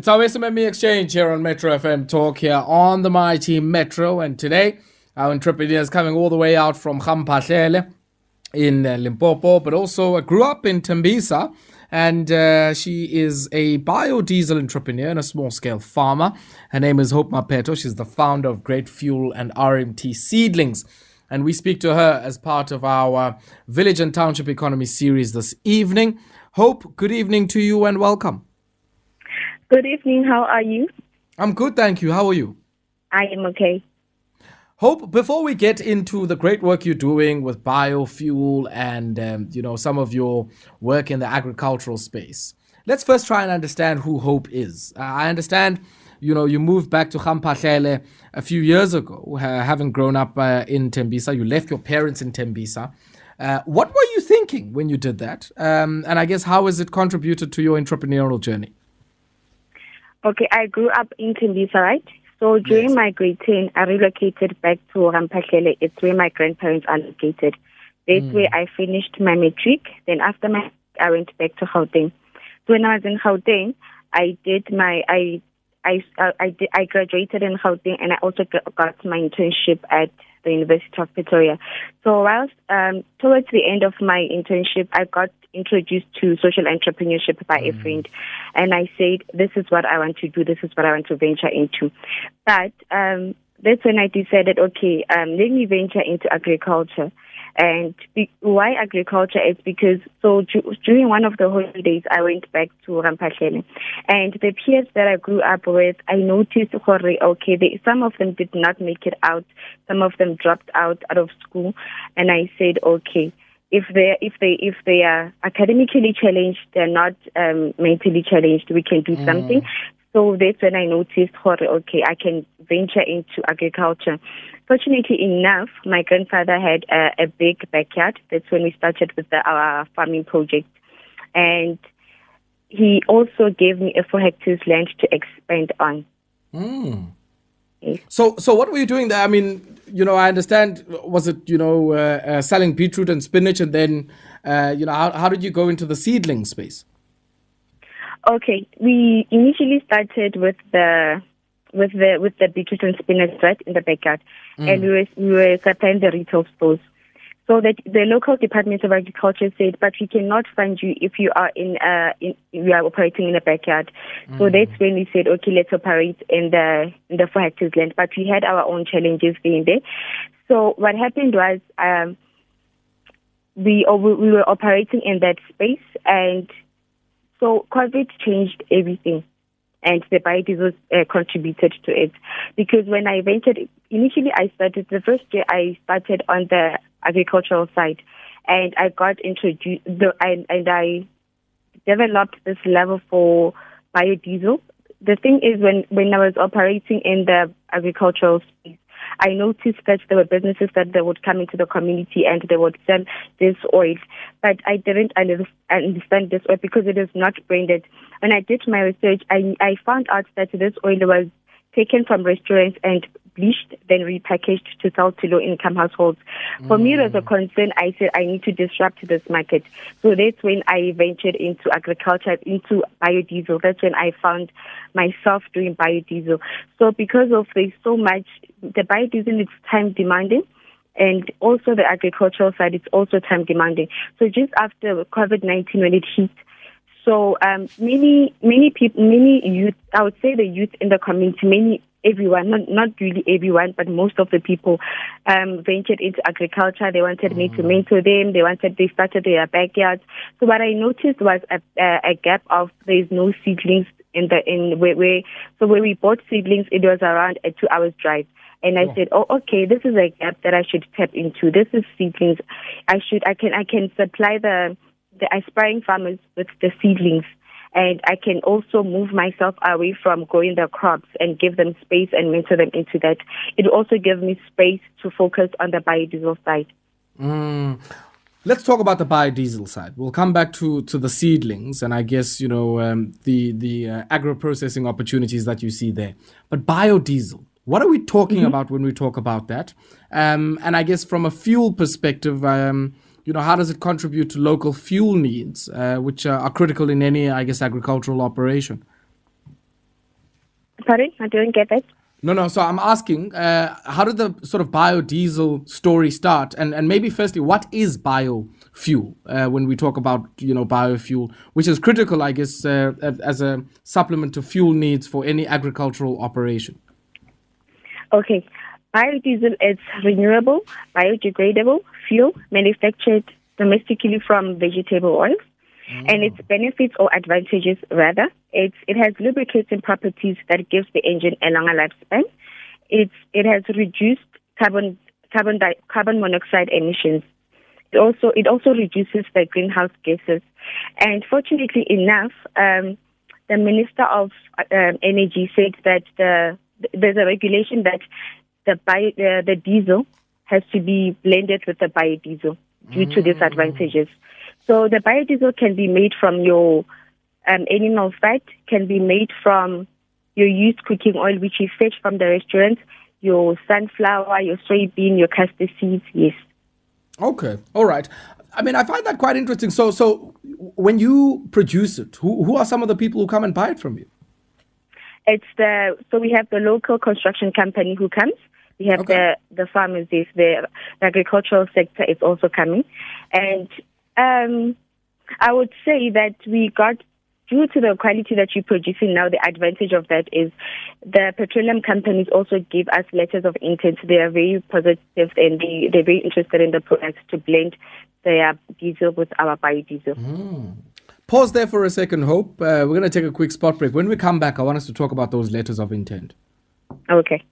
It's our SMME xChange here on Metro FM Talk here on the mighty Metro. And today, our entrepreneur is coming all the way out from Ga-Mphahlele in uh, Limpopo, but also uh, grew up in Tembisa. And uh, she is a biodiesel entrepreneur and a small scale farmer. Her name is Hope Mapheto. She's the founder of GreatFuel and RMT Seedlings. And we speak to her as part of our Village and Township Economy series this evening. Hope, good evening to you and welcome. Good evening. How are you? I'm good, thank you. How are you? I am okay. Hope, before we get into the great work you're doing with biofuel and um, you know some of your work in the agricultural space, let's first try and understand who Hope is. Uh, I understand, you know, you moved back to Ga-Mphahlele a few years ago, uh, having grown up uh, in Tembisa. You left your parents in Tembisa. Uh, what were you thinking when you did that? Um, and I guess how has it contributed to your entrepreneurial journey? Okay, I grew up in Tembisa, right? So during Yes. my grade 10, I relocated back to Rampahlele. It's where my grandparents are located. That's hmm. where I finished my matric. Then after my, I went back to Gauteng. So when I was in Gauteng, I did my, I, I, I, I, did, I graduated in Gauteng and I also got my internship at the University of Pretoria. So whilst um, towards the end of my internship, I got introduced to social entrepreneurship by a friend, and I said, "This is what I want to do. This is what I want to venture into." But um, that's when I decided, okay, um, let me venture into agriculture. And be- why agriculture is because so du- during one of the holidays I went back to Rampahlele, and the peers that I grew up with, I noticed okay, they, some of them did not make it out, some of them dropped out out of school, and I said, okay, if they if they if they are academically challenged, they're not um, mentally challenged, we can do something. So that's when I noticed, okay, I can venture into agriculture. Fortunately enough, my grandfather had a, a big backyard. That's when we started with the, our farming project, and he also gave me a four hectares land to expand on. So, so what were you doing there? I mean, you know, I understand. Was it you know uh, uh, selling beetroot and spinach, and then uh, you know how, how did you go into the seedling space? Okay, we initially started with the with the with the beetroot and spinach right in the backyard, and we were we were supplying the retail stores. So that the local Department of Agriculture said, but we cannot fund you if you are in uh in you are operating in the backyard. So that's when we said, okay, let's operate in the in the four hectares land. But we had our own challenges being there. So what happened was um we we were operating in that space and so COVID changed everything, and the biodiesel uh, contributed to it. Because when I ventured, initially I started the first year I started on the agricultural side, and I got introduced, the, and, and I developed this level for biodiesel. The thing is, when when I was operating in the agricultural space, I noticed that there were businesses that they would come into the community and they would sell this oil, but I didn't under- understand this oil because it is not branded. When I did my research, I I found out that this oil was taken from restaurants and bleached, then repackaged to sell to low-income households. For me, it was a concern. I said I need to disrupt this market. So that's when I ventured into agriculture, into biodiesel. That's when I found myself doing biodiesel. So because of there's so much, the biodiesel is time demanding. And also the agricultural side, it's also time demanding. So just after COVID-19, when it hit, so um, many many people, many youth, I would say the youth in the community, many everyone, not not really everyone, but most of the people um, ventured into agriculture. They wanted me to mentor them. They wanted they started their backyards. So what I noticed was a, a, a gap of there's no seedlings in the in where, where so where we bought seedlings, it was around a two hours drive. And I said, "Oh, okay, this is a gap that I should tap into. This is seedlings. I should, I can, I can supply the the aspiring farmers with the seedlings, and I can also move myself away from growing the crops and give them space and mentor them into that. It also gives me space to focus on the biodiesel side. Let's talk about the biodiesel side. We'll come back to to the seedlings, and I guess you know um, the the uh, agro processing opportunities that you see there. But biodiesel, what are we talking about when we talk about that? Um, and I guess from a fuel perspective, um, you know, how does it contribute to local fuel needs, uh, which are, are critical in any, I guess, agricultural operation? Sorry, I didn't get that. No, no. So I'm asking, uh, how did the sort of biodiesel story start? And and maybe firstly, what is biofuel? Uh, when we talk about you know biofuel, which is critical, I guess, uh, as a supplement to fuel needs for any agricultural operation. Okay, biodiesel is renewable, biodegradable fuel manufactured domestically from vegetable oils. And its benefits or advantages, rather, it's, it has lubricating properties that gives the engine a longer lifespan. It's, it has reduced carbon, carbon, di- carbon monoxide emissions. It also, it also reduces the greenhouse gases. And fortunately enough, um, the Minister of um, Energy said that the, there's a regulation that the, bio, the, the diesel has to be blended with the biodiesel due to these advantages. So the biodiesel can be made from your um, animal fat, can be made from your used cooking oil, which you fetch from the restaurant, your sunflower, your soybean, your castor seeds. Yes. Okay, all right. I mean, I find that quite interesting. So, so when you produce it, who who are some of the people who come and buy it from you? It's the so we have the local construction company who comes. We have Okay. the the farmers. This the agricultural sector is also coming, and um, I would say that we got due to the quality that you're producing now. The advantage of that is the petroleum companies also give us letters of intent. They are very positive and they they're very interested in the products to blend their diesel with our biodiesel. Pause there for a second, Hope. Uh, we're going to take a quick spot break. When we come back, I want us to talk about those letters of intent. Okay.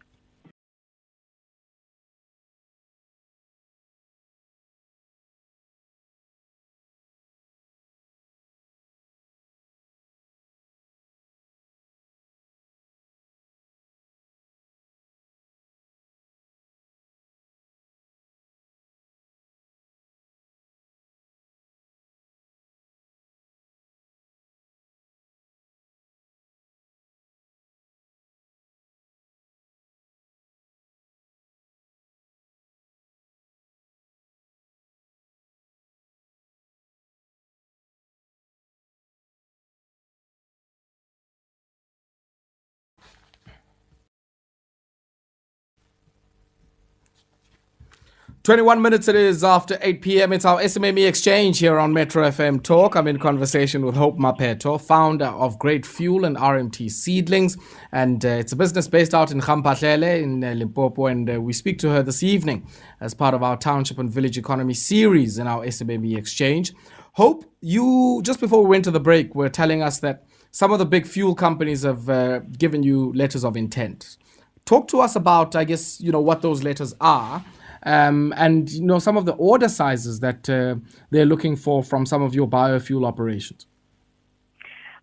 Twenty-one minutes it is after eight p.m. It's our SMME xChange here on Metro FM Talk. I'm in conversation with Hope Mapheto, founder of GreatFuel and RMT Seedlings, and uh, it's a business based out in Ga-Mphahlele in uh, Limpopo. And uh, we speak to her this evening as part of our Township and Village Economy series in our SMME xChange. Hope, you just before we went to the break, were telling us that some of the big fuel companies have uh, given you letters of intent. Talk to us about, I guess, you know, what those letters are, um, and you know some of the order sizes that uh, they're looking for from some of your biofuel operations.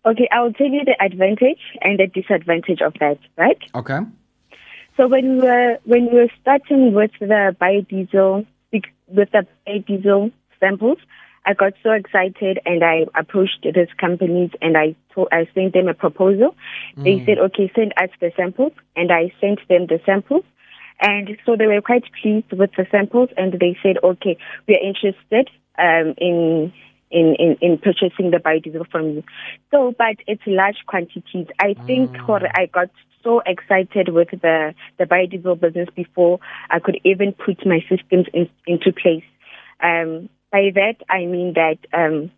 Okay, I will tell you the advantage and the disadvantage of that, right? Okay. So when we were when we were starting with the biodiesel with the biodiesel samples, I got so excited and I approached these companies and I told I sent them a proposal. They said, "Okay, send us the samples," and I sent them the samples. And so they were quite pleased with the samples, and they said, "Okay, we are interested um, in." In, in, in purchasing the biodiesel from you. So, but it's large quantities. I think Jorge, I got so excited with the, the biodiesel business before I could even put my systems in, into place. Um, by that, I mean that um,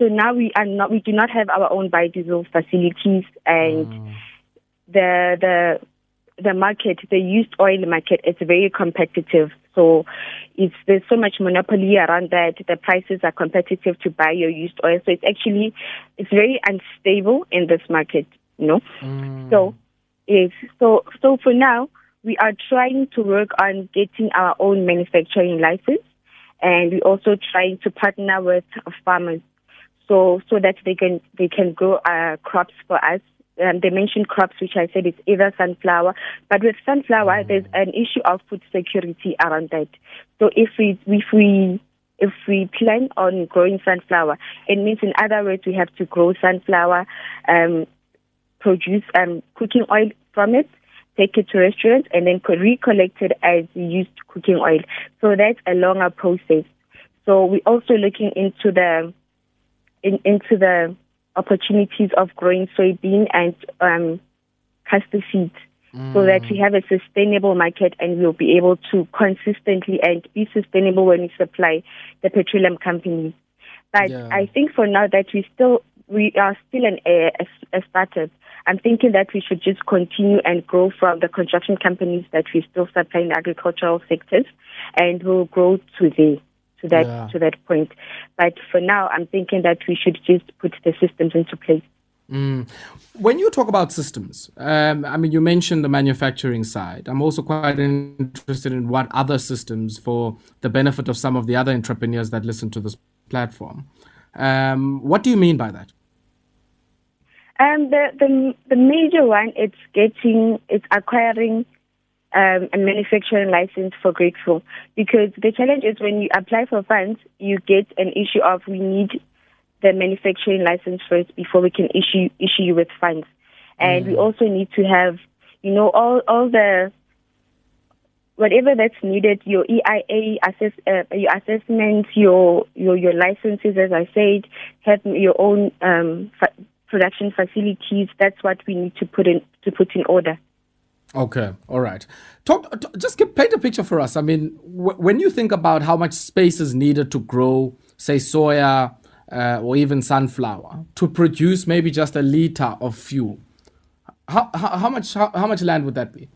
so now we are not, we do not have our own biodiesel facilities, and the the the market, the used oil market, is very competitive. So it's there's so much monopoly around that. The prices are competitive to buy your used oil. So it's actually it's very unstable in this market. You know. So yes. So so for now, we are trying to work on getting our own manufacturing license, and we're also trying to partner with farmers so so that they can they can grow uh, crops for us. Um, they mentioned crops, which I said is either sunflower, but with sunflower, there's an issue of food security around that. So if we if we if we plan on growing sunflower, it means in other words we have to grow sunflower, um, produce um, cooking oil from it, take it to restaurants, and then co- recollect it as used cooking oil. So that's a longer process. So we're also looking into the in, into the opportunities of growing soybean and um, castor seeds so that we have a sustainable market and we'll be able to consistently and be sustainable when we supply the petroleum companies. But Yeah. I think for now that we still we are still an a, a, a startup. I'm thinking that we should just continue and grow from the construction companies that we still supply in the agricultural sectors, and we'll grow to there to that Yeah. to that point. But for now, I'm thinking that we should just put the systems into place. When you talk about systems, um, I mean, you mentioned the manufacturing side. I'm also quite interested in what other systems for the benefit of some of the other entrepreneurs that listen to this platform. Um, what do you mean by that? Um, the, the the major one it's getting it's acquiring um, a manufacturing license for GreatFuel because the challenge is when you apply for funds, you get an issue of we need the manufacturing license first before we can issue issue you with funds, and we also need to have you know all all the whatever that's needed, your EIA assess, uh, your assessments, your your your licenses, as I said, have your own um, fa- production facilities. That's what we need to put in to put in order. Okay, all right. Talk, t- just give, paint a picture for us. I mean, w- when you think about how much space is needed to grow, say, soya uh, or even sunflower to produce maybe just a liter of fuel, how, how, how much how, how much land would that be?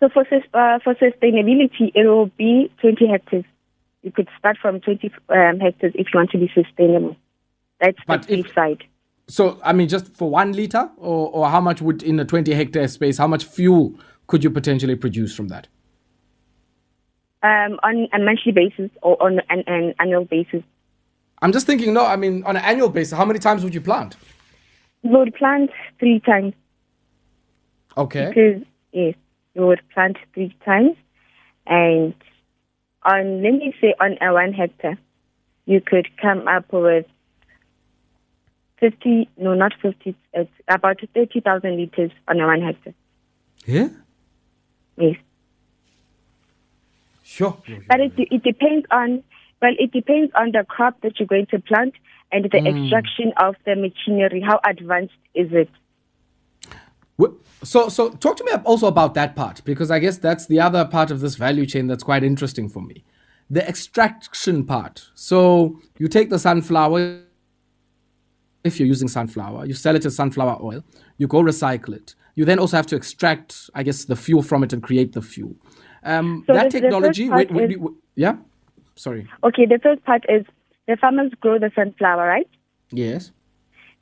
So for uh, for sustainability, it will be 20 hectares. You could start from 20 um, hectares if you want to be sustainable. That's But the if- side. So, I mean, just for one liter, or, or how much would in a 20 hectare space, how much fuel could you potentially produce from that? Um, on a monthly basis or on an, an annual basis. I'm just thinking, no, I mean, on an annual basis, how many times would you plant? We would plant three times Okay. because yes, we would plant three times, and on let me say on a one hectare, you could come up with fifty no not fifty it's about thirty thousand liters on a one hectare. Yeah. Yes, Sure. but it it depends on well it depends on the crop that you're going to plant and the hmm. extraction of the machinery. How advanced is it? So, so talk to me also about that part because I guess that's the other part of this value chain that's quite interesting for me, the extraction part. So you take the sunflower, if you're using sunflower, you sell it as sunflower oil, you go recycle it. You then also have to extract, I guess, the fuel from it and create the fuel. Um, So that technology, wait, wait, is- wait, yeah, sorry, Okay, the first part is the farmers grow the sunflower, right? yes,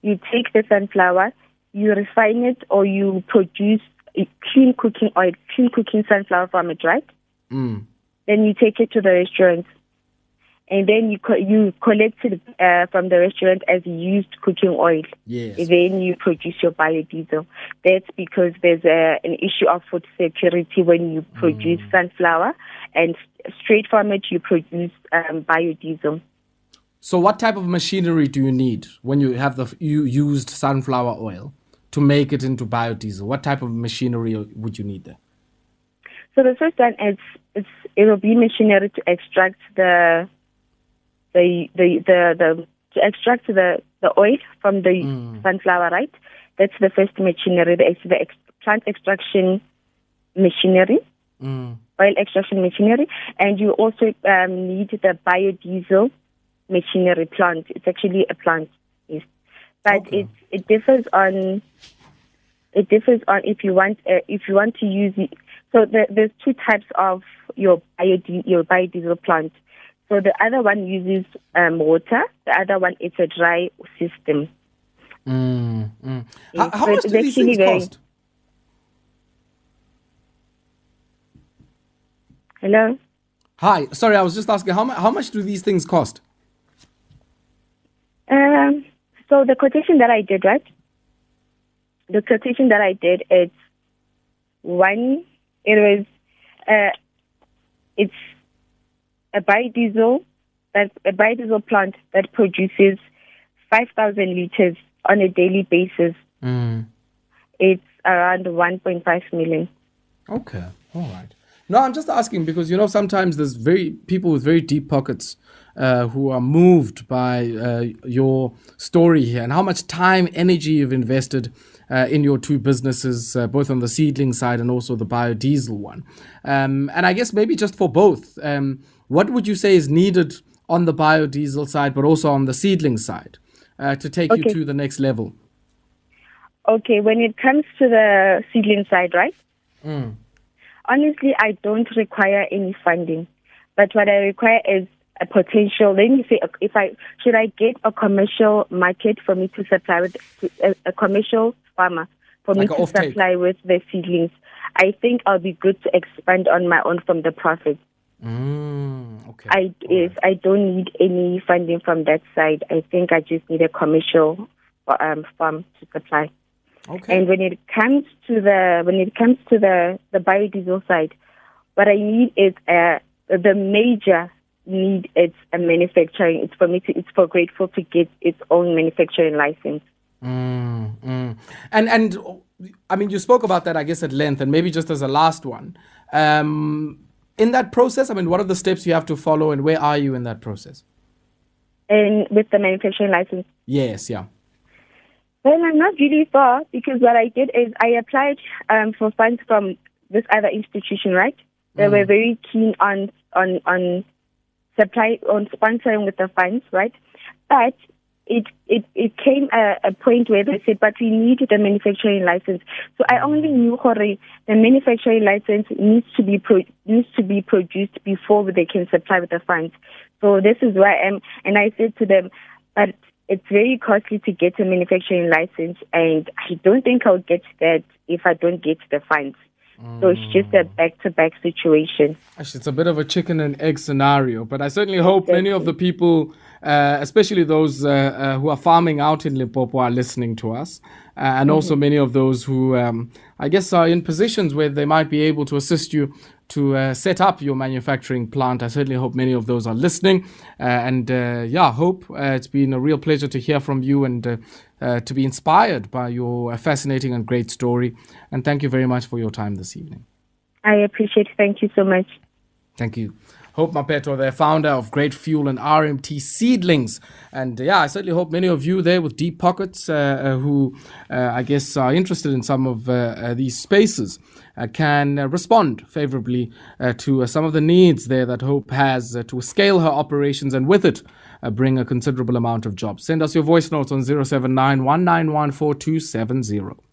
you take the sunflower, you refine it, or you produce a clean cooking oil, clean cooking sunflower from it, right? mm. Then you take it to the restaurant, and then you co- you collect it uh, from the restaurant as used cooking oil. yes, Then you produce your biodiesel. That's because there's a, an issue of food security when you produce sunflower, and straight from it you produce um, biodiesel. So, what type of machinery do you need when you have the you used sunflower oil to make it into biodiesel? What type of machinery would you need there? So the first one is it's it will be machinery to extract the the the the, the to extract the, the oil from the sunflower, right? That's the first machinery, the, the ex- plant extraction machinery, Mm. oil extraction machinery, and you also um, need the biodiesel machinery plant. It's actually a plant, yes, but Okay. it it differs on it differs on if you want uh, if you want to use it. So the, there's two types of your biodiesel your biodiesel plant. So the other one uses um, water. The other one is a dry system. Mm, mm. How, how much do these things very- cost? Hello. Hi, sorry, I was just asking how, mu- how much do these things cost? Um, so the quotation that I did, right? The quotation that I did, it's one. It was, uh, it's a biodiesel that a biodiesel plant that produces five thousand liters on a daily basis. Mm. It's around one point five million. Okay, all right. No, I'm just asking because you know sometimes there's very people with very deep pockets uh, who are moved by uh, your story here and how much time, energy you've invested uh, in your two businesses, uh, both on the seedling side and also the biodiesel one. Um, and I guess maybe just for both, um, what would you say is needed on the biodiesel side, but also on the seedling side uh, to take okay. you to the next level? Okay, when it comes to the seedling side, right? Mm. Honestly, I don't require any funding, but what I require is a potential. Let me say, if I should I get a commercial market for me to supply with a, a commercial farmer for like me to supply with the seedlings. I think I'll be good to expand on my own from the profit. Mm, okay. I if right. I don't need any funding from that side. I think I just need a commercial um, farm to supply. Okay. And when it comes to the when it comes to the the biodiesel side, what I need is a the major need it's a manufacturing. It's for me to it's for GreatFuel to get its own manufacturing license. Mm, mm. And and I mean, you spoke about that, I guess, at length, and maybe just as a last one. Um, in that process, I mean, what are the steps you have to follow, and where are you in that process? And with the manufacturing license. Yes, yeah. Well, I'm not really far because what I did is I applied um, for funds from this other institution, right? They mm. were very keen on on on supply on sponsoring with the funds, right? But it it it came a, a point where they said, but we need the manufacturing license. So I only mm. knew Hore the manufacturing license needs to be pro- needs to be produced before they can supply with the funds. So this is where I am, and I said to them, but it's very costly to get a manufacturing license, and I don't think I'll get that if I don't get the funds. So it's just a back to back situation. Actually, it's a bit of a chicken and egg scenario, but I certainly hope many of the people, uh, especially those uh, uh, who are farming out in Limpopo, are listening to us. Uh, and mm-hmm. also many of those who, um, I guess, are in positions where they might be able to assist you to uh, set up your manufacturing plant. I certainly hope many of those are listening. Uh, and uh, yeah, hope uh, it's been a real pleasure to hear from you and uh, uh, to be inspired by your fascinating and great story. And thank you very much for your time this evening. I appreciate it. Thank you so much. Thank you. Hope Mapheto, the founder of GreatFuel and RMT Seedlings. And uh, yeah, I certainly hope many of you there with deep pockets uh, uh, who uh, I guess are interested in some of uh, uh, these spaces can respond favorably to some of the needs there that Hope has to scale her operations and with it bring a considerable amount of jobs. Send us your voice notes on 079 191 4270.